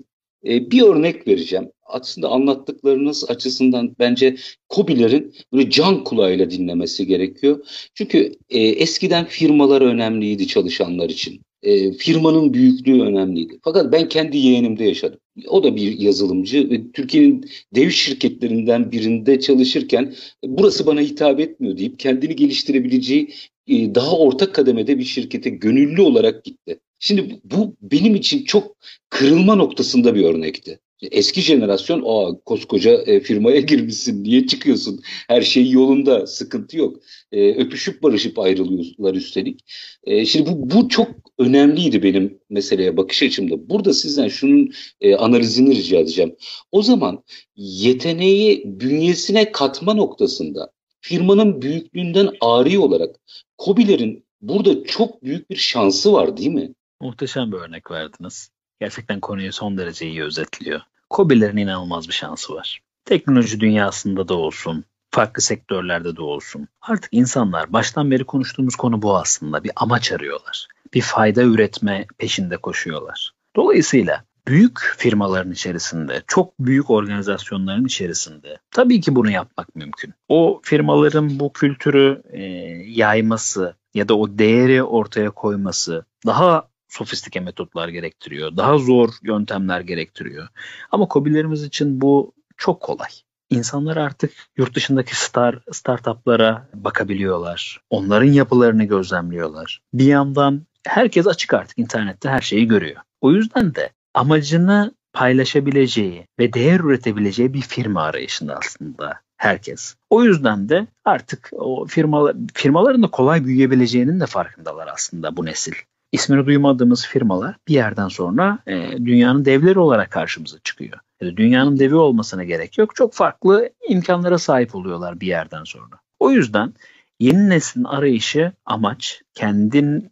e, bir örnek vereceğim. Aslında anlattıklarınız açısından bence Kobilerin böyle can kulağıyla dinlemesi gerekiyor. Çünkü e, eskiden firmalar önemliydi çalışanlar için e, firmanın büyüklüğü önemliydi. Fakat ben kendi yeğenimde yaşadım. O da bir yazılımcı ve Türkiye'nin dev şirketlerinden birinde çalışırken burası bana hitap etmiyor deyip kendini geliştirebileceği e, daha orta kademede bir şirkete gönüllü olarak gitti. Şimdi bu benim için çok kırılma noktasında bir örnekti. Eski jenerasyon aa koskoca e, firmaya girmişsin niye çıkıyorsun her şey yolunda sıkıntı yok e, öpüşüp barışıp ayrılıyorlar üstelik. E, şimdi bu, bu çok önemliydi benim meseleye bakış açımda. Burada sizden şunun e, analizini rica edeceğim. O zaman yeteneği bünyesine katma noktasında firmanın büyüklüğünden ari olarak COBİ'lerin burada çok büyük bir şansı var değil mi? Muhteşem bir örnek verdiniz. Gerçekten konuyu son derece iyi özetliyor. COBİ'lerin inanılmaz bir şansı var. teknoloji dünyasında da olsun, farklı sektörlerde de olsun. Artık insanlar baştan beri konuştuğumuz konu bu aslında. Bir amaç arıyorlar. Bir fayda üretme peşinde koşuyorlar. Dolayısıyla büyük firmaların içerisinde, çok büyük organizasyonların içerisinde tabii ki bunu yapmak mümkün. O firmaların bu kültürü e, yayması ya da o değeri ortaya koyması daha sofistike metotlar gerektiriyor. Daha zor yöntemler gerektiriyor. Ama kobilerimiz için bu çok kolay. İnsanlar artık yurt dışındaki star startuplara bakabiliyorlar. Onların yapılarını gözlemliyorlar. Bir yandan herkes açık artık internette her şeyi görüyor. O yüzden de amacını paylaşabileceği ve değer üretebileceği bir firma arayışında aslında herkes. O yüzden de artık o firmalar, firmaların da kolay büyüyebileceğinin de farkındalar aslında bu nesil. İsmini duymadığımız firmalar bir yerden sonra e, dünyanın devleri olarak karşımıza çıkıyor. Yani dünyanın devi olmasına gerek yok. Çok farklı imkanlara sahip oluyorlar bir yerden sonra. O yüzden yeni neslin arayışı amaç kendinin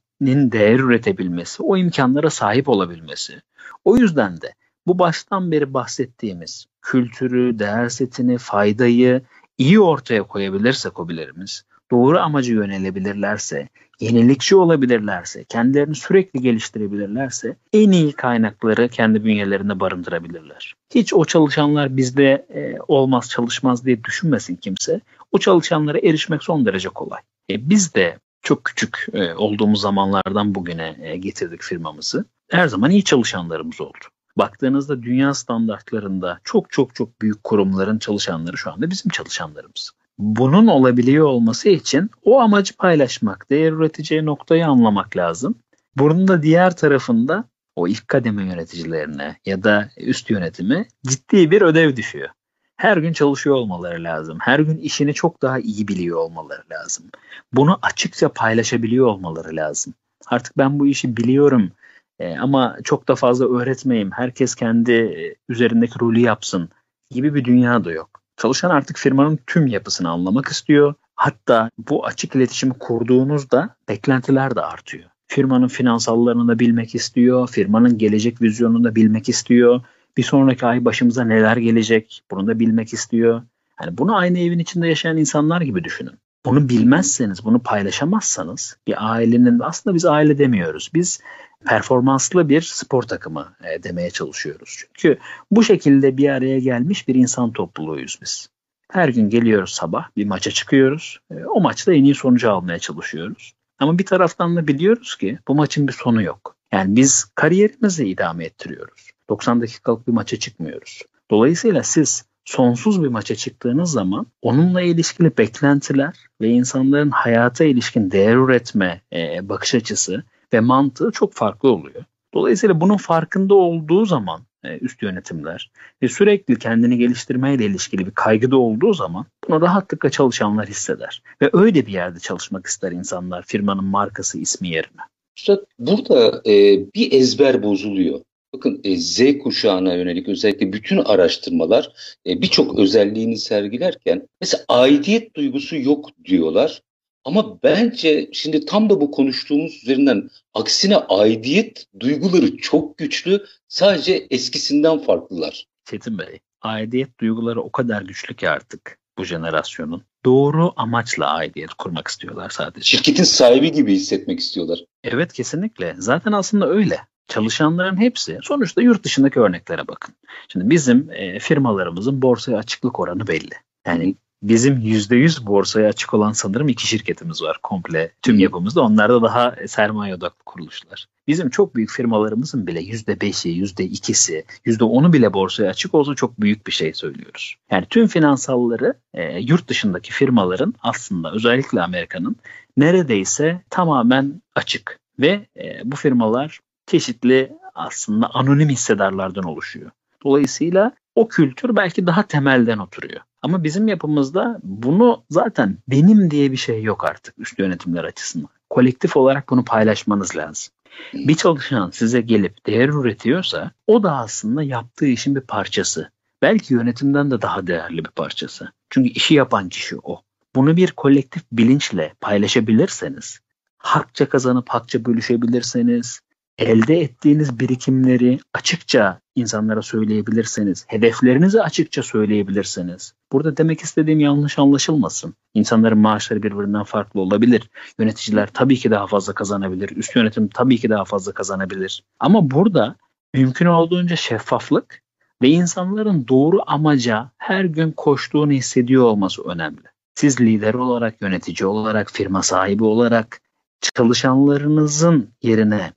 değer üretebilmesi, o imkanlara sahip olabilmesi. O yüzden de bu baştan beri bahsettiğimiz kültürü, değer setini, faydayı iyi ortaya koyabilirse kobilerimiz, doğru amacı yönelebilirlerse, yenilikçi olabilirlerse, kendilerini sürekli geliştirebilirlerse en iyi kaynakları kendi bünyelerinde barındırabilirler. Hiç o çalışanlar bizde e, olmaz çalışmaz diye düşünmesin kimse. O çalışanlara erişmek son derece kolay. E, biz de çok küçük e, olduğumuz zamanlardan bugüne e, getirdik firmamızı. Her zaman iyi çalışanlarımız oldu. Baktığınızda dünya standartlarında çok çok çok büyük kurumların çalışanları şu anda bizim çalışanlarımız. Bunun olabiliyor olması için o amacı paylaşmak, değer üreteceği noktayı anlamak lazım. Bunun da diğer tarafında o ilk kademe yöneticilerine ya da üst yönetime ciddi bir ödev düşüyor. Her gün çalışıyor olmaları lazım. Her gün işini çok daha iyi biliyor olmaları lazım. Bunu açıkça paylaşabiliyor olmaları lazım. Artık ben bu işi biliyorum e, ama çok da fazla öğretmeyeyim. Herkes kendi e, üzerindeki rolü yapsın gibi bir dünya da yok. Çalışan artık firmanın tüm yapısını anlamak istiyor. Hatta bu açık iletişimi kurduğunuzda beklentiler de artıyor. Firmanın finansallarını da bilmek istiyor, firmanın gelecek vizyonunu da bilmek istiyor. Bir sonraki ay başımıza neler gelecek bunu da bilmek istiyor. Yani bunu aynı evin içinde yaşayan insanlar gibi düşünün. Bunu bilmezseniz, bunu paylaşamazsanız bir ailenin aslında biz aile demiyoruz. Biz performanslı bir spor takımı e, demeye çalışıyoruz. Çünkü bu şekilde bir araya gelmiş bir insan topluluğuyuz biz. Her gün geliyoruz sabah bir maça çıkıyoruz. E, o maçta en iyi sonucu almaya çalışıyoruz. Ama bir taraftan da biliyoruz ki bu maçın bir sonu yok. Yani biz kariyerimizi idame ettiriyoruz. 90 dakikalık bir maça çıkmıyoruz. Dolayısıyla siz sonsuz bir maça çıktığınız zaman onunla ilişkili beklentiler ve insanların hayata ilişkin değer üretme e, bakış açısı ve mantığı çok farklı oluyor. Dolayısıyla bunun farkında olduğu zaman e, üst yönetimler ve sürekli kendini geliştirmeyle ilişkili bir kaygıda olduğu zaman bunu rahatlıkla çalışanlar hisseder. Ve öyle bir yerde çalışmak ister insanlar firmanın markası ismi yerine. Üstad burada e, bir ezber bozuluyor. Bakın e, Z kuşağına yönelik özellikle bütün araştırmalar e, birçok özelliğini sergilerken mesela aidiyet duygusu yok diyorlar. Ama bence şimdi tam da bu konuştuğumuz üzerinden aksine aidiyet duyguları çok güçlü. Sadece eskisinden farklılar. Çetin Bey, aidiyet duyguları o kadar güçlü ki artık bu jenerasyonun. Doğru amaçla aidiyet kurmak istiyorlar sadece. Şirketin sahibi gibi hissetmek istiyorlar. Evet kesinlikle. Zaten aslında öyle. Çalışanların hepsi sonuçta yurt dışındaki örneklere bakın. Şimdi bizim e, firmalarımızın borsaya açıklık oranı belli. Yani Bizim %100 borsaya açık olan sanırım iki şirketimiz var komple tüm yapımızda. Onlar da daha sermaye odaklı kuruluşlar. Bizim çok büyük firmalarımızın bile %5'i, %2'si, %10'u bile borsaya açık olsa çok büyük bir şey söylüyoruz. Yani tüm finansalları e, yurt dışındaki firmaların aslında özellikle Amerika'nın neredeyse tamamen açık. Ve e, bu firmalar çeşitli aslında anonim hissedarlardan oluşuyor. Dolayısıyla o kültür belki daha temelden oturuyor. Ama bizim yapımızda bunu zaten benim diye bir şey yok artık üst yönetimler açısından. Kolektif olarak bunu paylaşmanız lazım. Bir çalışan size gelip değer üretiyorsa o da aslında yaptığı işin bir parçası. Belki yönetimden de daha değerli bir parçası. Çünkü işi yapan kişi o. Bunu bir kolektif bilinçle paylaşabilirseniz, hakça kazanıp hakça bölüşebilirseniz, elde ettiğiniz birikimleri açıkça insanlara söyleyebilirseniz, hedeflerinizi açıkça söyleyebilirseniz, burada demek istediğim yanlış anlaşılmasın. İnsanların maaşları birbirinden farklı olabilir. Yöneticiler tabii ki daha fazla kazanabilir. Üst yönetim tabii ki daha fazla kazanabilir. Ama burada mümkün olduğunca şeffaflık ve insanların doğru amaca her gün koştuğunu hissediyor olması önemli. Siz lider olarak, yönetici olarak, firma sahibi olarak çalışanlarınızın yerine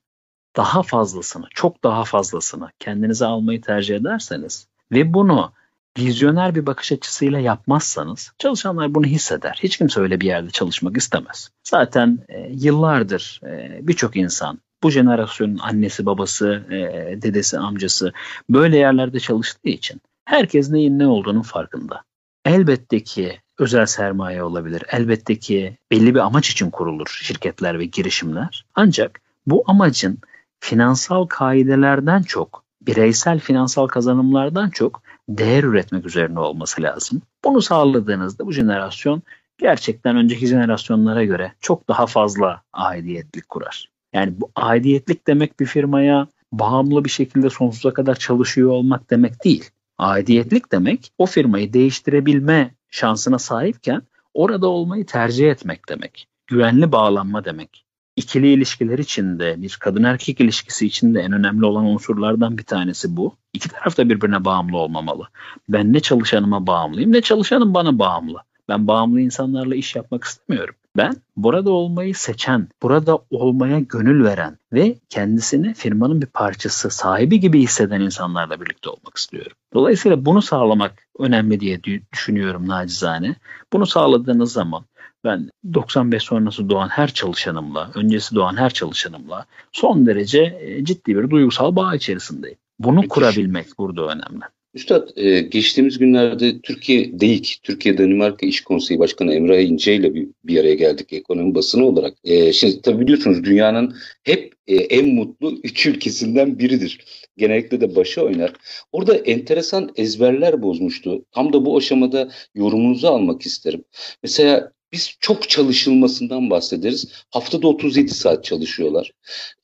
daha fazlasını, çok daha fazlasını kendinize almayı tercih ederseniz ve bunu vizyoner bir bakış açısıyla yapmazsanız çalışanlar bunu hisseder. Hiç kimse öyle bir yerde çalışmak istemez. Zaten e, yıllardır e, birçok insan bu jenerasyonun annesi, babası, e, dedesi, amcası böyle yerlerde çalıştığı için herkes neyin ne olduğunun farkında. Elbette ki özel sermaye olabilir. Elbette ki belli bir amaç için kurulur şirketler ve girişimler. Ancak bu amacın finansal kaidelerden çok, bireysel finansal kazanımlardan çok değer üretmek üzerine olması lazım. Bunu sağladığınızda bu jenerasyon gerçekten önceki jenerasyonlara göre çok daha fazla aidiyetlik kurar. Yani bu aidiyetlik demek bir firmaya bağımlı bir şekilde sonsuza kadar çalışıyor olmak demek değil. Aidiyetlik demek o firmayı değiştirebilme şansına sahipken orada olmayı tercih etmek demek. Güvenli bağlanma demek. İkili ilişkiler içinde, bir kadın erkek ilişkisi içinde en önemli olan unsurlardan bir tanesi bu. İki taraf da birbirine bağımlı olmamalı. Ben ne çalışanıma bağımlıyım ne çalışanım bana bağımlı. Ben bağımlı insanlarla iş yapmak istemiyorum. Ben burada olmayı seçen, burada olmaya gönül veren ve kendisini firmanın bir parçası, sahibi gibi hisseden insanlarla birlikte olmak istiyorum. Dolayısıyla bunu sağlamak önemli diye düşünüyorum nacizane. Bunu sağladığınız zaman ben 95 sonrası doğan her çalışanımla, öncesi doğan her çalışanımla son derece e, ciddi bir duygusal bağ içerisindeyim. Bunu Peki. kurabilmek burada önemli. Üstad e, geçtiğimiz günlerde Türkiye DEİK, Türkiye Danimarka İş Konseyi Başkanı Emre İnce ile bir, bir araya geldik ekonomi basını olarak. E, şimdi tabii biliyorsunuz dünyanın hep e, en mutlu üç ülkesinden biridir. Genellikle de başa oynar. Orada enteresan ezberler bozmuştu. Tam da bu aşamada yorumunuzu almak isterim. Mesela biz çok çalışılmasından bahsederiz. Haftada 37 saat çalışıyorlar.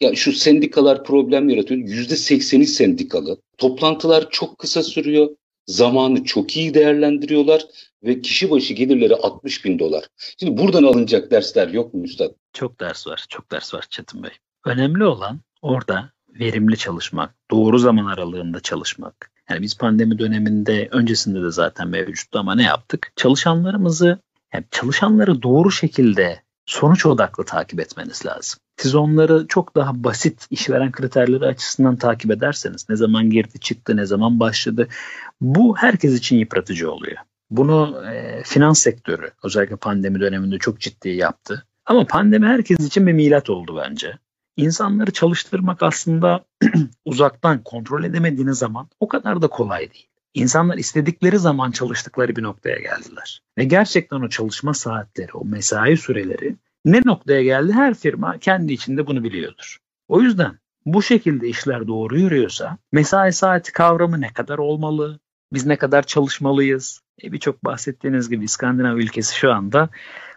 Ya şu sendikalar problem yaratıyor. %80'i sendikalı. Toplantılar çok kısa sürüyor. Zamanı çok iyi değerlendiriyorlar ve kişi başı gelirleri 60 bin dolar. Şimdi buradan alınacak dersler yok mu Üstad? Çok ders var, çok ders var Çetin Bey. Önemli olan orada verimli çalışmak, doğru zaman aralığında çalışmak. Yani biz pandemi döneminde öncesinde de zaten mevcuttu ama ne yaptık? Çalışanlarımızı yani çalışanları doğru şekilde sonuç odaklı takip etmeniz lazım. Siz onları çok daha basit işveren kriterleri açısından takip ederseniz ne zaman girdi çıktı ne zaman başladı bu herkes için yıpratıcı oluyor. Bunu e, finans sektörü özellikle pandemi döneminde çok ciddi yaptı. Ama pandemi herkes için bir milat oldu bence. İnsanları çalıştırmak aslında uzaktan kontrol edemediğiniz zaman o kadar da kolay değil. İnsanlar istedikleri zaman çalıştıkları bir noktaya geldiler. Ve gerçekten o çalışma saatleri, o mesai süreleri ne noktaya geldi her firma kendi içinde bunu biliyordur. O yüzden bu şekilde işler doğru yürüyorsa mesai saati kavramı ne kadar olmalı? Biz ne kadar çalışmalıyız? E Birçok bahsettiğiniz gibi İskandinav ülkesi şu anda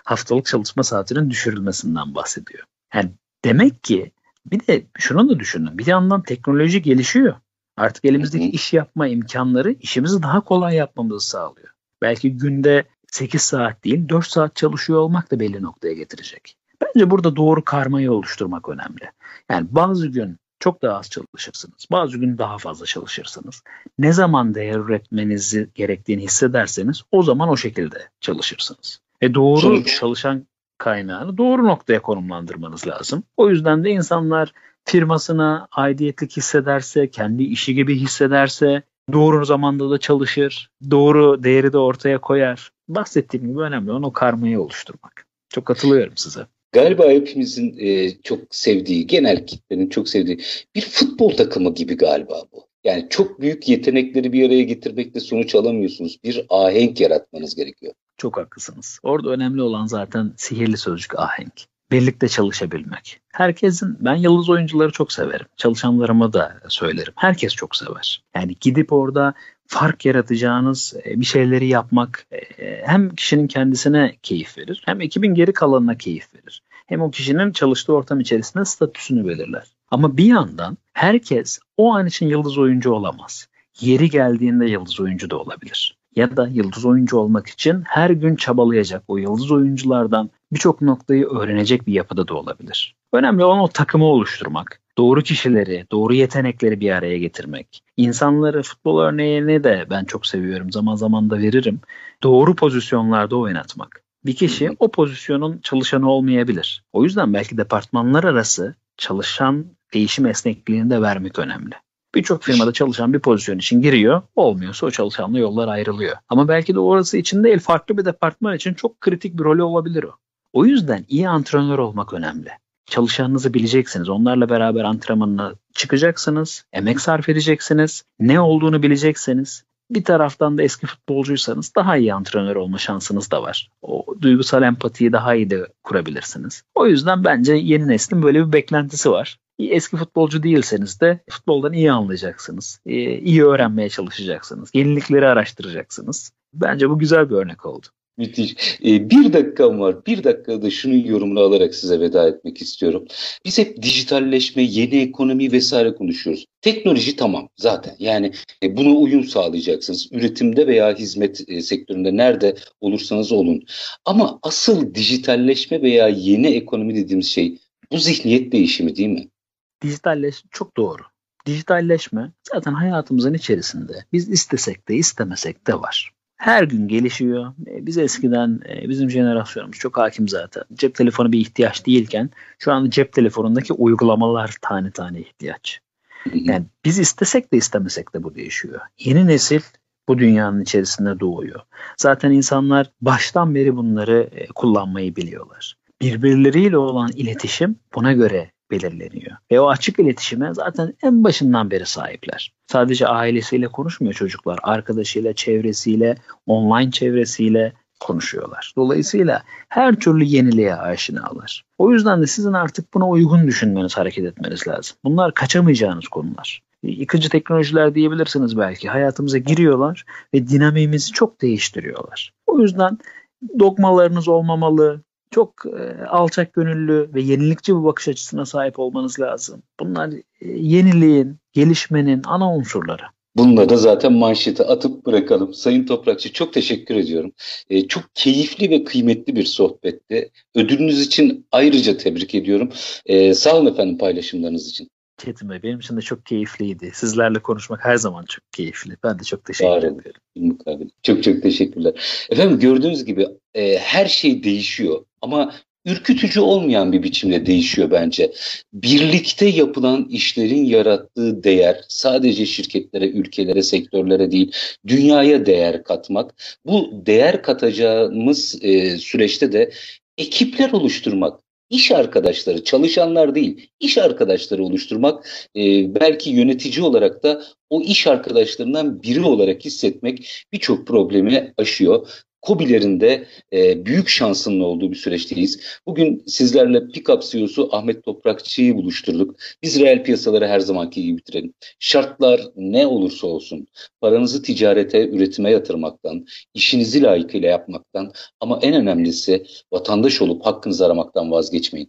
haftalık çalışma saatinin düşürülmesinden bahsediyor. Yani demek ki bir de şunu da düşünün. Bir yandan teknoloji gelişiyor. Artık elimizdeki iş yapma imkanları işimizi daha kolay yapmamızı sağlıyor. Belki günde 8 saat değil 4 saat çalışıyor olmak da belli noktaya getirecek. Bence burada doğru karmayı oluşturmak önemli. Yani bazı gün çok daha az çalışırsınız. Bazı gün daha fazla çalışırsınız. Ne zaman değer üretmenizi gerektiğini hissederseniz o zaman o şekilde çalışırsınız. E doğru Sonuç. çalışan kaynağını doğru noktaya konumlandırmanız lazım. O yüzden de insanlar firmasına aidiyetlik hissederse, kendi işi gibi hissederse, doğru zamanda da çalışır, doğru değeri de ortaya koyar. Bahsettiğim gibi önemli olan o karmayı oluşturmak. Çok katılıyorum size. Galiba hepimizin e, çok sevdiği, genel kitlenin çok sevdiği bir futbol takımı gibi galiba bu. Yani çok büyük yetenekleri bir araya getirmekle sonuç alamıyorsunuz. Bir ahenk yaratmanız gerekiyor. Çok haklısınız. Orada önemli olan zaten sihirli sözcük ahenk birlikte çalışabilmek. Herkesin, ben yıldız oyuncuları çok severim. Çalışanlarıma da söylerim. Herkes çok sever. Yani gidip orada fark yaratacağınız e, bir şeyleri yapmak e, hem kişinin kendisine keyif verir hem ekibin geri kalanına keyif verir. Hem o kişinin çalıştığı ortam içerisinde statüsünü belirler. Ama bir yandan herkes o an için yıldız oyuncu olamaz. Yeri geldiğinde yıldız oyuncu da olabilir. Ya da yıldız oyuncu olmak için her gün çabalayacak o yıldız oyunculardan birçok noktayı öğrenecek bir yapıda da olabilir. Önemli olan o takımı oluşturmak, doğru kişileri, doğru yetenekleri bir araya getirmek. İnsanları futbol örneğini de ben çok seviyorum. Zaman zaman da veririm. Doğru pozisyonlarda oynatmak. Bir kişi o pozisyonun çalışanı olmayabilir. O yüzden belki departmanlar arası çalışan değişim esnekliğini de vermek önemli. Birçok firmada çalışan bir pozisyon için giriyor. Olmuyorsa o çalışanla yollar ayrılıyor. Ama belki de orası için değil farklı bir departman için çok kritik bir rolü olabilir o. O yüzden iyi antrenör olmak önemli. Çalışanınızı bileceksiniz. Onlarla beraber antrenmanına çıkacaksınız. Emek sarf edeceksiniz. Ne olduğunu bileceksiniz. Bir taraftan da eski futbolcuysanız daha iyi antrenör olma şansınız da var. O duygusal empatiyi daha iyi de kurabilirsiniz. O yüzden bence yeni neslin böyle bir beklentisi var. Eski futbolcu değilseniz de futboldan iyi anlayacaksınız. İyi öğrenmeye çalışacaksınız. Yenilikleri araştıracaksınız. Bence bu güzel bir örnek oldu. Müthiş. Ee, bir dakikam var. Bir dakikada şunun yorumunu alarak size veda etmek istiyorum. Biz hep dijitalleşme, yeni ekonomi vesaire konuşuyoruz. Teknoloji tamam zaten. Yani e, buna uyum sağlayacaksınız. Üretimde veya hizmet e, sektöründe nerede olursanız olun. Ama asıl dijitalleşme veya yeni ekonomi dediğimiz şey bu zihniyet değişimi değil mi? Dijitalleşme çok doğru. Dijitalleşme zaten hayatımızın içerisinde. Biz istesek de istemesek de var her gün gelişiyor. E, biz eskiden e, bizim jenerasyonumuz çok hakim zaten. Cep telefonu bir ihtiyaç değilken şu an cep telefonundaki uygulamalar tane tane ihtiyaç. Yani biz istesek de istemesek de bu değişiyor. Yeni nesil bu dünyanın içerisinde doğuyor. Zaten insanlar baştan beri bunları e, kullanmayı biliyorlar. Birbirleriyle olan iletişim buna göre belirleniyor. Ve o açık iletişime zaten en başından beri sahipler. Sadece ailesiyle konuşmuyor çocuklar. Arkadaşıyla, çevresiyle, online çevresiyle konuşuyorlar. Dolayısıyla her türlü yeniliğe aşinalar. O yüzden de sizin artık buna uygun düşünmeniz, hareket etmeniz lazım. Bunlar kaçamayacağınız konular. Yıkıcı teknolojiler diyebilirsiniz belki. Hayatımıza giriyorlar ve dinamiğimizi çok değiştiriyorlar. O yüzden dogmalarınız olmamalı, çok e, alçak gönüllü ve yenilikçi bir bakış açısına sahip olmanız lazım. Bunlar e, yeniliğin, gelişmenin ana unsurları. Bununla da zaten manşeti atıp bırakalım. Sayın Toprakçı çok teşekkür ediyorum. Ee, çok keyifli ve kıymetli bir sohbetti. Ödülünüz için ayrıca tebrik ediyorum. Ee, sağ olun efendim paylaşımlarınız için. Çetin benim için de çok keyifliydi. Sizlerle konuşmak her zaman çok keyifli. Ben de çok teşekkür Var ediyorum. Mukabil. Çok çok teşekkürler. Efendim gördüğünüz gibi e, her şey değişiyor ama ürkütücü olmayan bir biçimde değişiyor bence. Birlikte yapılan işlerin yarattığı değer sadece şirketlere, ülkelere, sektörlere değil, dünyaya değer katmak. Bu değer katacağımız e, süreçte de ekipler oluşturmak, iş arkadaşları, çalışanlar değil, iş arkadaşları oluşturmak, e, belki yönetici olarak da o iş arkadaşlarından biri olarak hissetmek birçok problemi aşıyor. Kobilerin de e, büyük şansının olduğu bir süreçteyiz. Bugün sizlerle Pickup CEO'su Ahmet Toprakçı'yı buluşturduk. Biz reel piyasaları her zamanki gibi bitirelim. Şartlar ne olursa olsun paranızı ticarete, üretime yatırmaktan, işinizi layıkıyla yapmaktan ama en önemlisi vatandaş olup hakkınızı aramaktan vazgeçmeyin.